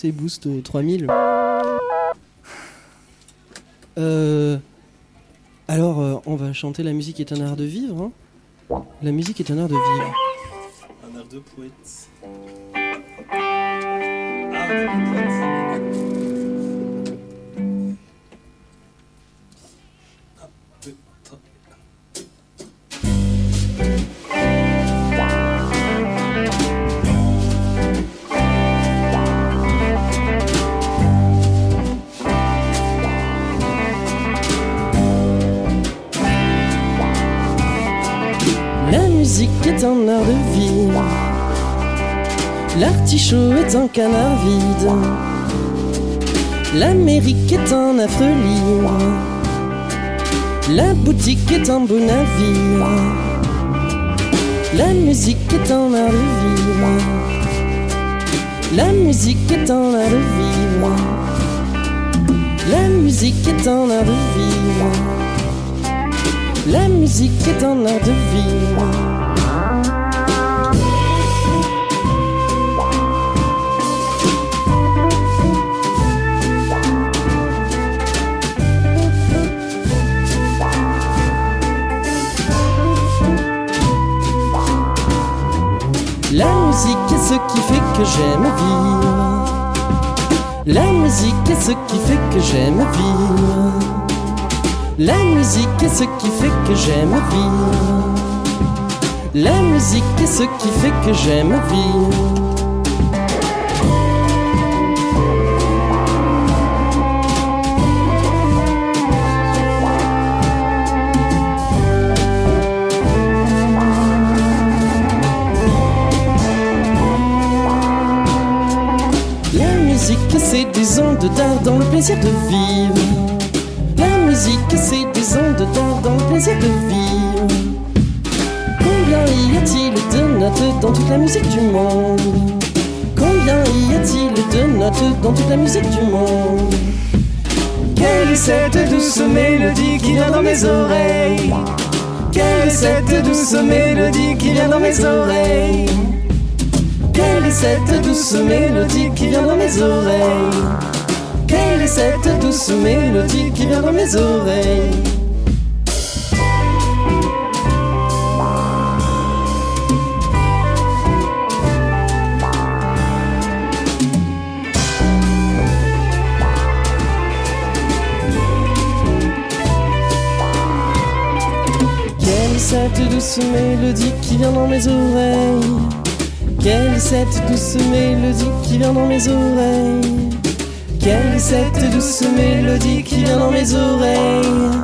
c'est Boost 3000. Euh, alors, euh, on va chanter La musique est un art de vivre. hein. La musique est un art de vivre. Un air de poète. La L'Amérique est un affreux livre. La boutique est un beau navire. La musique est un art de vivre. La musique est un art de vivre. La musique est un art de vivre. La musique est un art de vivre. La musique est ce qui fait que j'aime vivre. La musique est ce qui fait que j'aime vivre. La musique est ce qui fait que j'aime vivre. La musique est ce qui fait que j'aime vivre. De vivre. La musique, c'est des ondes d'art dans le plaisir de vivre. Combien y a-t-il de notes dans toute la musique du monde? Combien y a-t-il de notes dans toute la musique du monde? Quelle est cette douce mélodie qui vient dans mes oreilles? Quelle est cette douce mélodie qui vient dans mes oreilles? Quelle est cette douce mélodie qui vient dans mes oreilles? Quelle est cette douce mélodie qui vient dans mes oreilles Quelle est cette douce mélodie qui vient dans mes oreilles quelle est cette douce mélodie qui vient dans mes oreilles Quelle est cette douce mélodie qui vient dans mes oreilles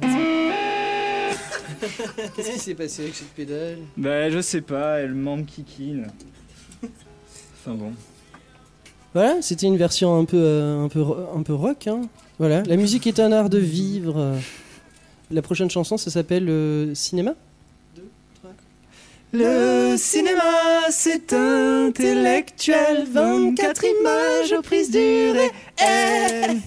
Qu'est-ce qui s'est passé avec cette pédale? Bah je sais pas, elle manque kikine. Enfin bon. Voilà, c'était une version un peu, euh, un peu, un peu rock. hein. Voilà, la musique est un art de vivre. La prochaine chanson, ça s'appelle euh, Cinéma Le cinéma, c'est intellectuel. 24 images aux prises du réel.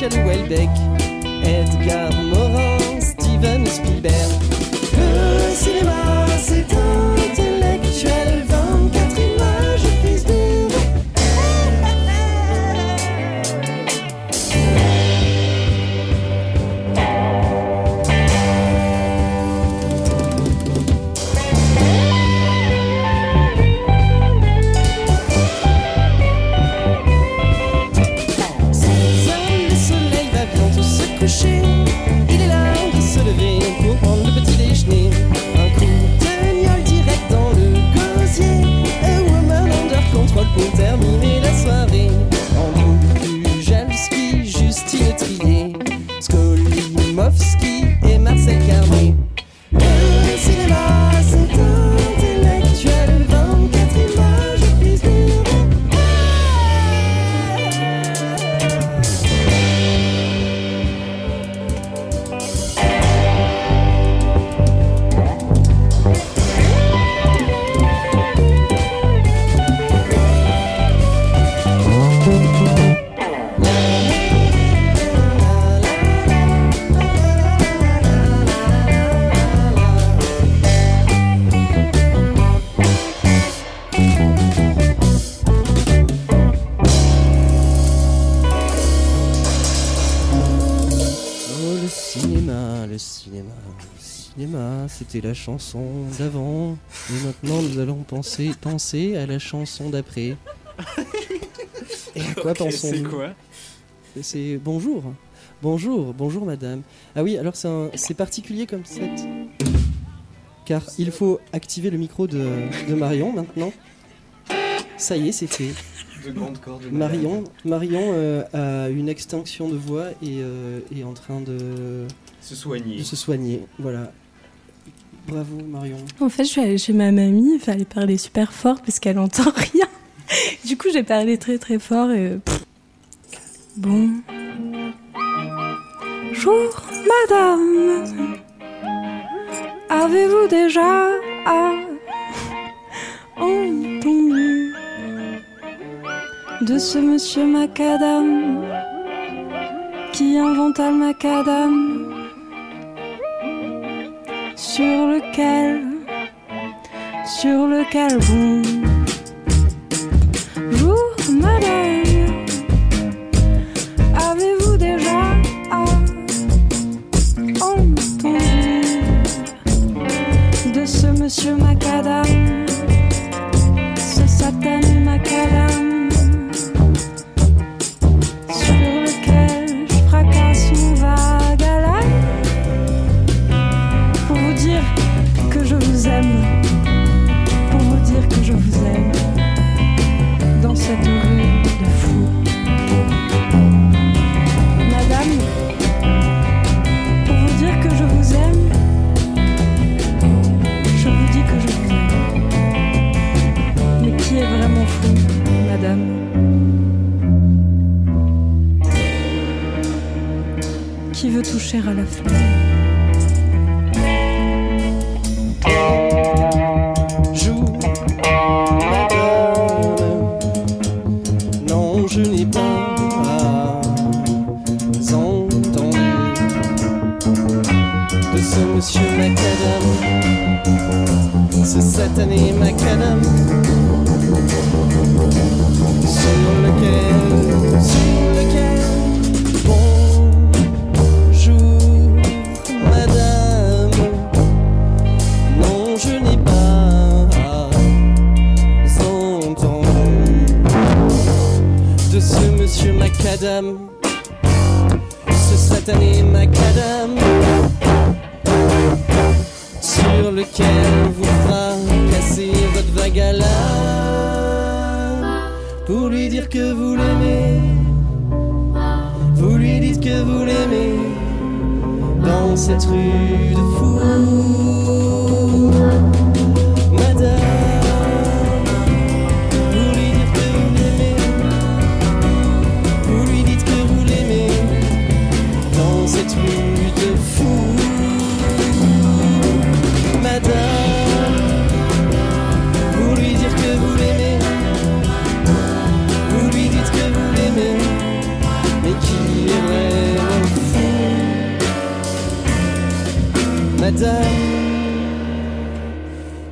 Michel Houellebecq, Edgar Morin, Steven Spielberg. Le cinéma, c'est intellectuel. cinéma, le cinéma, le cinéma, c'était la chanson d'avant. Et maintenant, nous allons penser, penser à la chanson d'après. Et à quoi pensons-nous C'est quoi C'est bonjour. Bonjour, bonjour madame. Ah oui, alors c'est particulier comme cette. Car il faut activer le micro de, de Marion maintenant. Ça y est, c'est fait. De grandes cordes. Marion, Marion euh, a une extinction de voix et euh, est en train de, Se soigner. de se soigner. Voilà. Bravo Marion. En fait, je suis allée chez ma mamie, il fallait parler super fort parce qu'elle entend rien. Du coup, j'ai parlé très très fort et. pff. Bon. Bonjour, madame. Avez-vous déjà de ce monsieur Macadam qui inventa le macadam sur lequel sur lequel bon À la flamme Joue. Non, je n'ai pas entendu de ce monsieur Macadam, ce satané Macadam,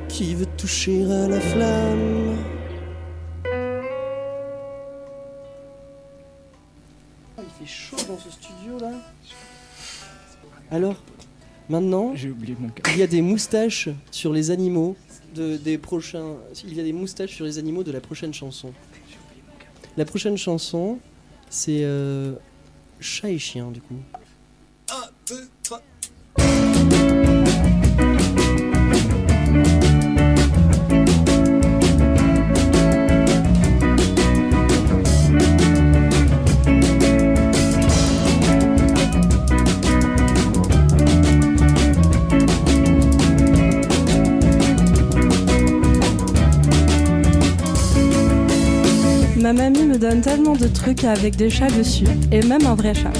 Qui veut toucher à la flamme. Ah, il fait chaud dans ce studio là. Alors, maintenant, J'ai oublié mon cas. il y a des moustaches sur les animaux de, des prochains. Il y a des moustaches sur les animaux de la prochaine chanson. La prochaine chanson, c'est euh, chat et chien du coup. 1, 2, Ma mamie me donne tellement de trucs avec des chats dessus, et même un vrai chat.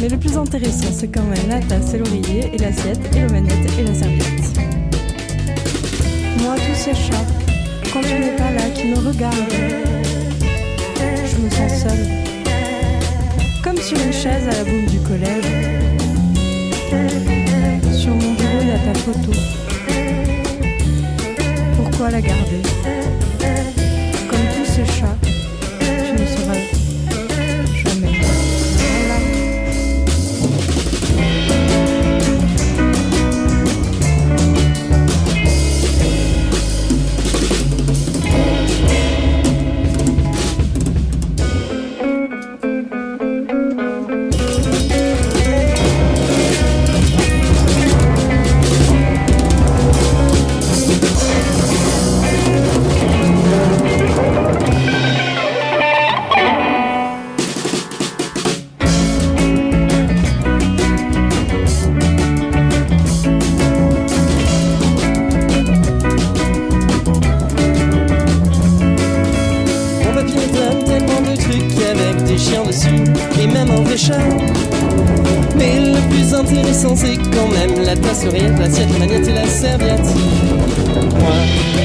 Mais le plus intéressant, c'est quand même la tasse et l'oreiller, et l'assiette, et le manette, et la serviette. Moi, tous ces chats, quand tu n'es pas là, qui me regardent, je me sens seule. Comme sur une chaise à la boum du collège. Sur mon bureau, il a ta photo. Pourquoi la garder? C'est quand même la tasse, l'oreillette, l'assiette, la et la serviette. Moi,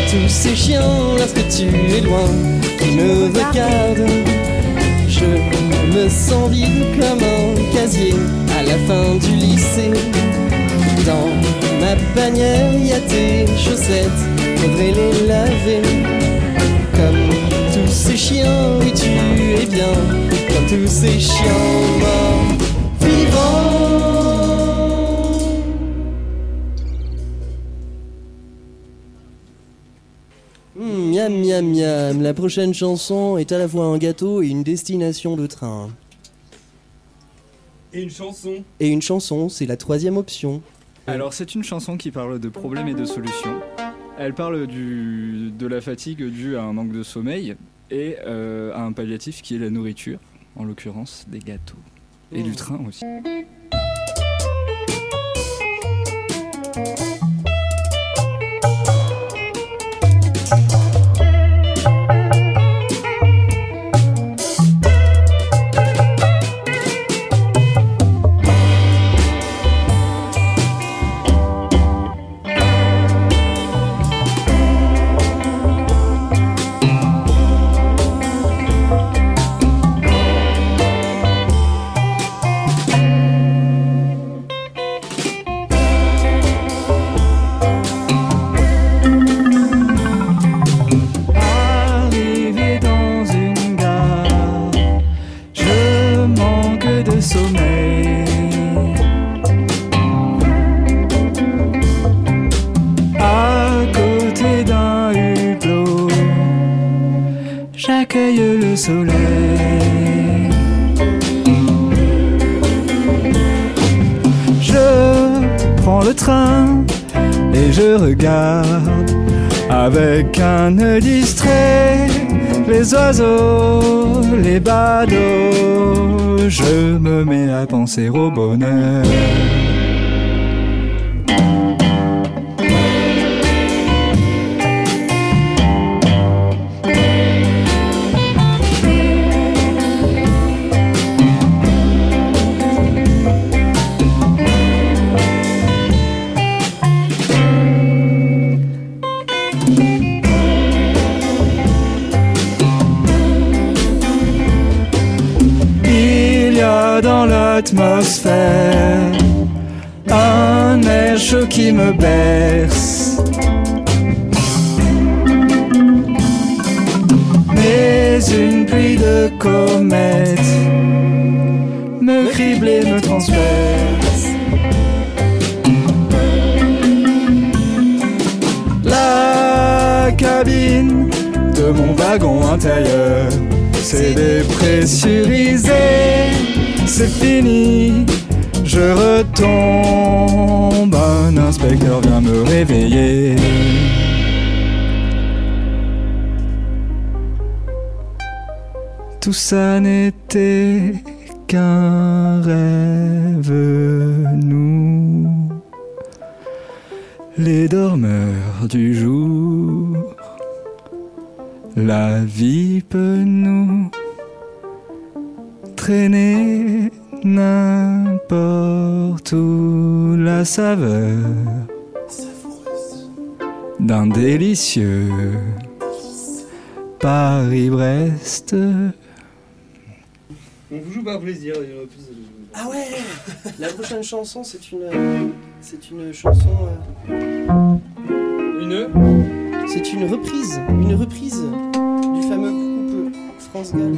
tous ces chiens, lorsque tu es loin, qui me regardent, je me sens vide comme un casier à la fin du lycée. Dans ma bannière, y a tes chaussettes, faudrait les laver. Comme tous ces chiens, oui tu es bien, comme tous ces chiens morts vivants. La prochaine chanson est à la fois un gâteau et une destination de train. Et une chanson. Et une chanson, c'est la troisième option. Alors c'est une chanson qui parle de problèmes et de solutions. Elle parle du, de la fatigue due à un manque de sommeil et euh, à un palliatif qui est la nourriture, en l'occurrence des gâteaux. Et du train aussi. Train et je regarde avec un œil distrait, les oiseaux, les badauds, je me mets à penser au bonheur. Un chaud qui me berce. Mais une pluie de comètes me crible et me transperce. La cabine de mon wagon intérieur c'est dépressurisé, c'est fini, je retombe, un inspecteur vient me réveiller. Tout ça n'était qu'un rêve, nous, les dormeurs du jour. La vie peut nous traîner n'importe où la saveur d'un délicieux Paris-Brest. On vous joue par plaisir. il y aura plus de- Ah ouais La prochaine chanson, c'est une, euh, c'est une chanson, euh, Une c'est une reprise, une reprise du fameux groupe France Gall.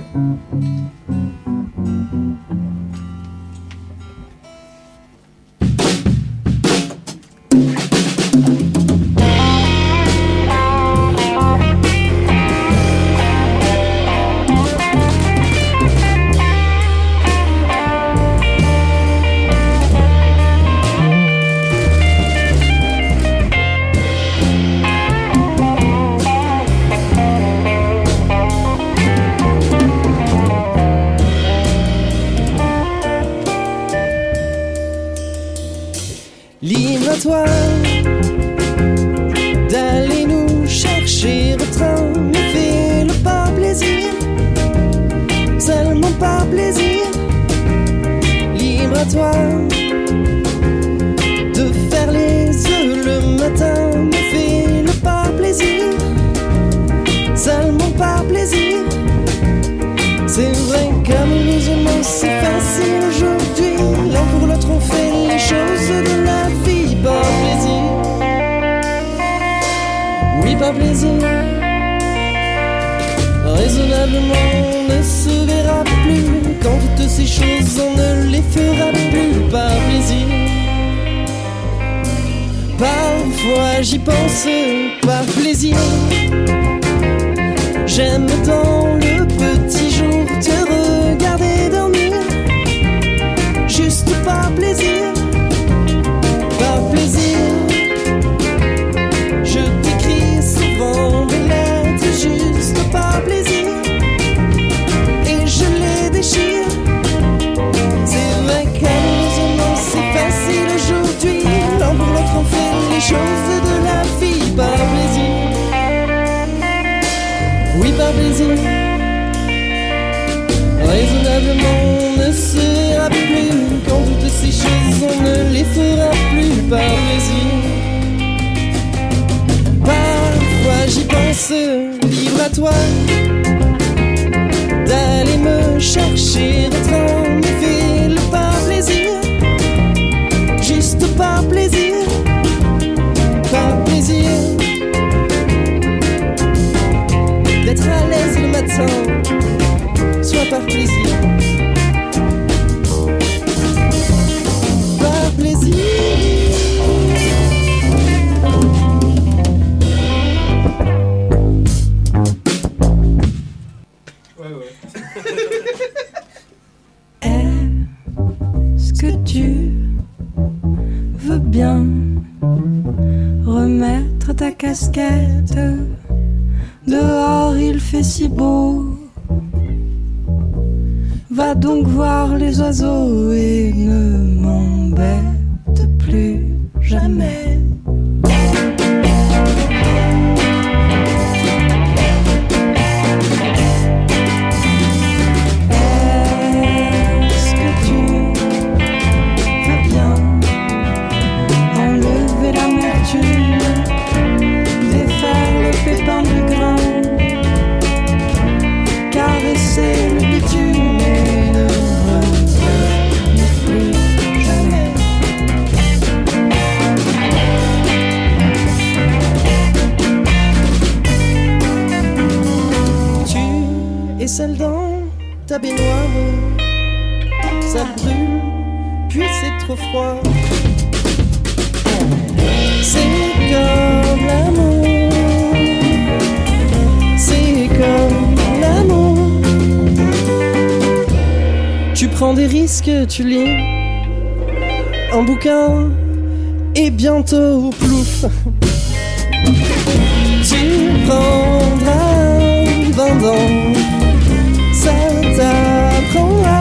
Plaisir. Raisonnablement, on ne se verra plus. Quand toutes ces choses, on ne les fera plus par plaisir. Parfois j'y pense par plaisir. J'aime dans le petit jour te regarder dormir. Juste par plaisir, choses de la vie par plaisir. Oui, par plaisir. Raisonnablement, on ne se verra plus. Quand toutes ces choses, on ne les fera plus par plaisir. Parfois j'y pense, libre à toi d'aller me chercher de train, par plaisir, par plaisir. Ouais, ouais. Est-ce que tu veux bien remettre ta casquette? Dehors il fait si beau. Donc voir les oiseaux et ne risques, tu lis? Un bouquin? Et bientôt plouf. Tu prendras ans, ça t'apprendra.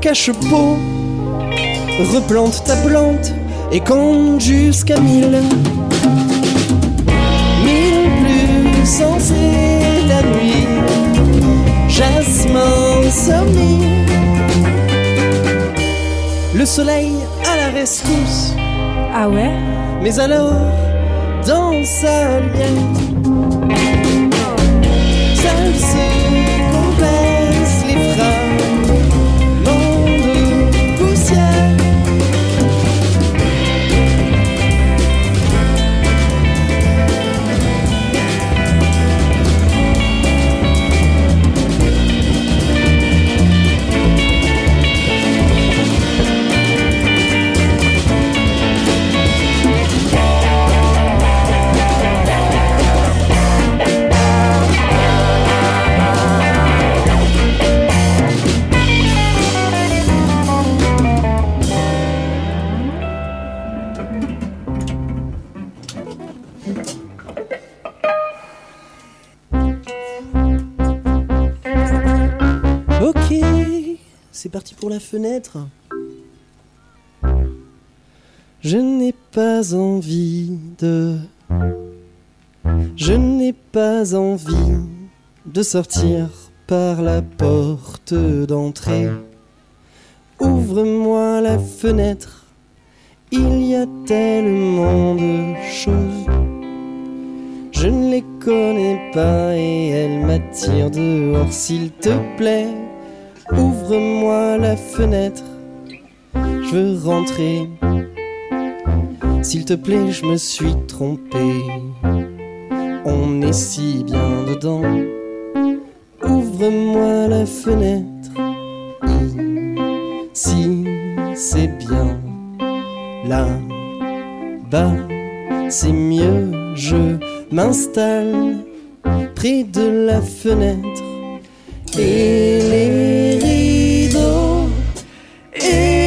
Cache-pot, replante ta plante et compte jusqu'à mille. Mille plus sensé la nuit, jasmin sommeil. Le soleil à la rescousse, ah ouais? Mais alors dans sa lumière, la fenêtre. Je n'ai pas envie de... Je n'ai pas envie de sortir par la porte d'entrée. Ouvre-moi la fenêtre, il y a tellement de choses. Je ne les connais pas et elles m'attirent dehors, s'il te plaît. Ouvre-moi la fenêtre, je veux rentrer. S'il te plaît, je me suis trompé. On est si bien dedans. Ouvre-moi la fenêtre. Si c'est bien là-bas, c'est mieux. Je m'installe près de la fenêtre et les rideaux et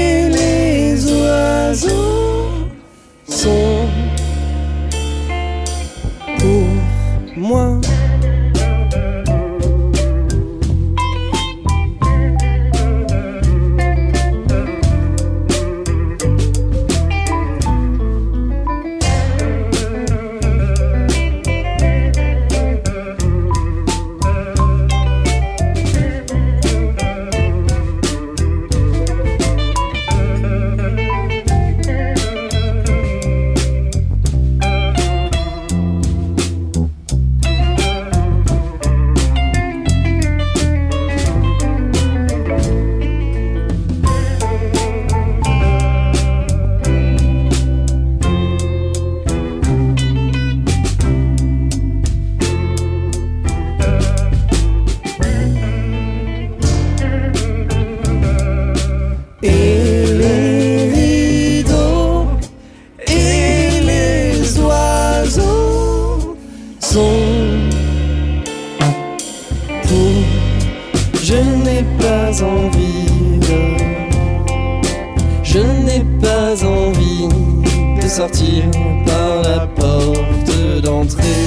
sortir par la porte d'entrée.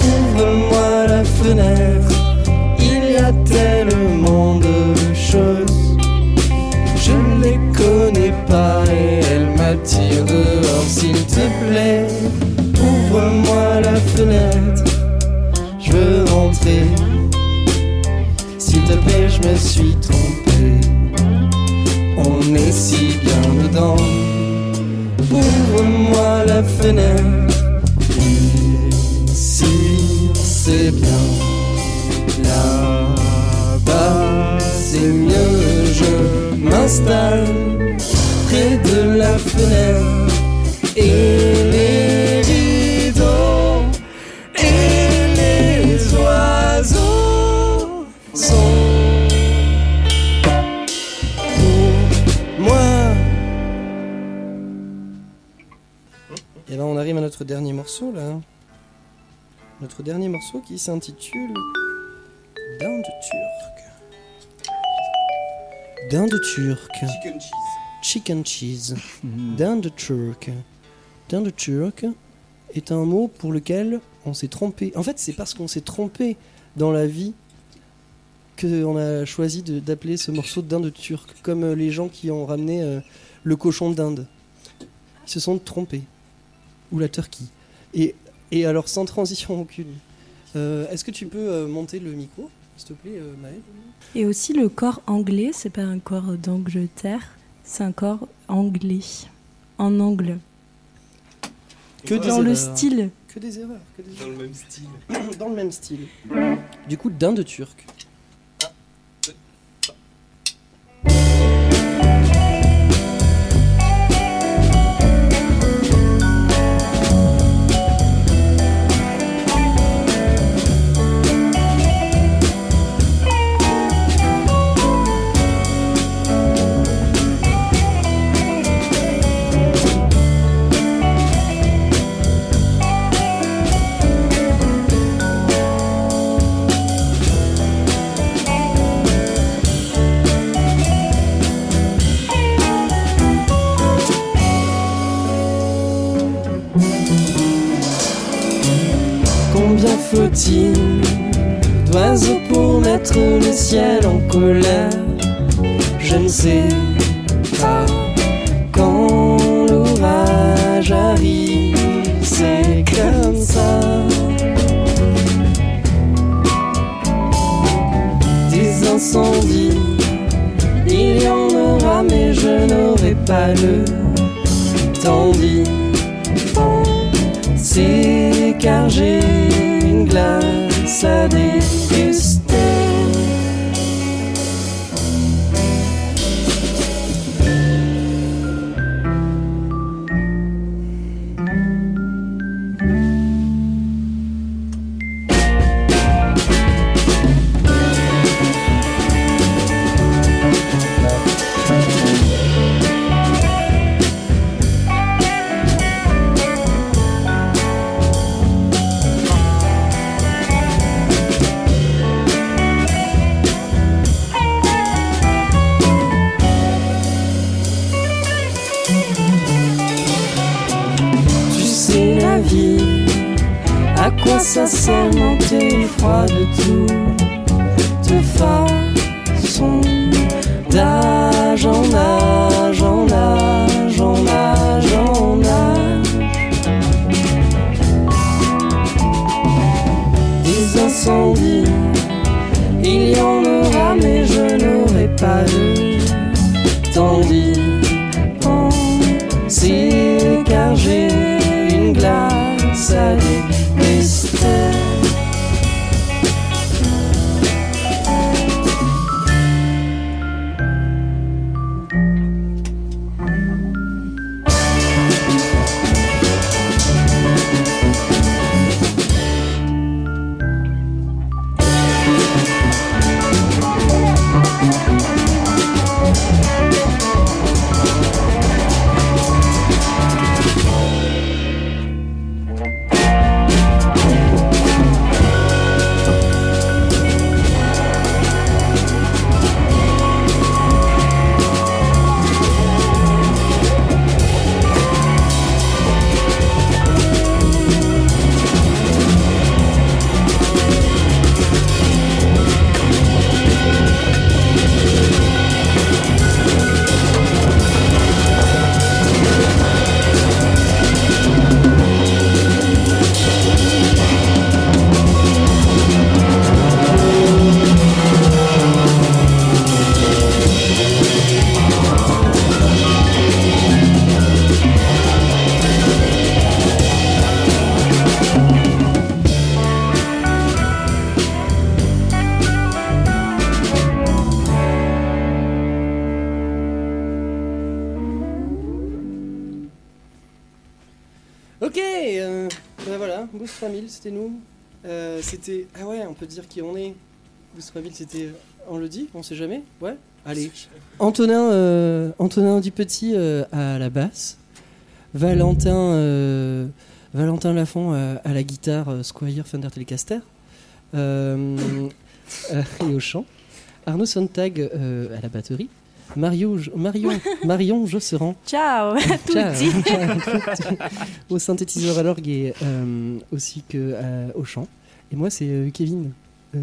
Ouvre-moi la fenêtre, il y a tellement de choses. Je ne les connais pas et elles m'attirent dehors, s'il te plaît. Ouvre-moi la fenêtre, je veux rentrer. S'il te plaît, je me suis trompé. On est si bien dedans. Ouvre-moi la fenêtre. Ici, c'est bien. Là-bas, c'est mieux. Je m'installe près de la fenêtre. Notre dernier morceau là. Notre dernier morceau qui s'intitule Dinde turque. Dinde turque. Chicken cheese. Chicken cheese. Dinde turque. Dinde turque est un mot pour lequel on s'est trompé. En fait, c'est parce qu'on s'est trompé dans la vie qu'on a choisi d'appeler ce morceau dinde turque, comme euh, les gens qui ont ramené euh, le cochon d'Inde. Ils se sont trompés. Ou la turquie. Et, et alors, sans transition aucune, euh, est-ce que tu peux euh, monter le micro, s'il te plaît, euh, Maëlle? Et aussi le corps anglais, c'est pas un corps d'Angleterre, c'est un corps anglais, en angle, Que dans le style. Que des erreurs. Que des Dans le même style. Dans le même style. Du coup, dinde turque. Combien Je 3000, c'était nous. Euh, c'était. Ah ouais, on peut dire qui on est. 3000, c'était. On le dit On sait jamais Ouais Allez. Antonin, euh, Antonin Dupetit euh, à la basse. Valentin, euh, Valentin Lafont euh, à la guitare euh, Squire Fender Telecaster. Euh, euh, et au chant. Arnaud Sontag euh, à la batterie. Mario, Marion, Marion Josserand Ciao Ciao. au synthétiseur à l'orgue et euh, aussi que euh, au chant. Et moi, c'est euh, Kevin,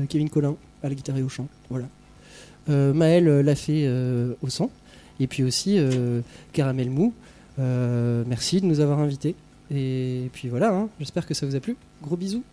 Kevin Collin à la guitare et au chant. Voilà. Maël l'a fait au son. Et puis aussi Caramel Mou. Merci de nous avoir invités. Et puis voilà, hein, j'espère que ça vous a plu. Gros bisous.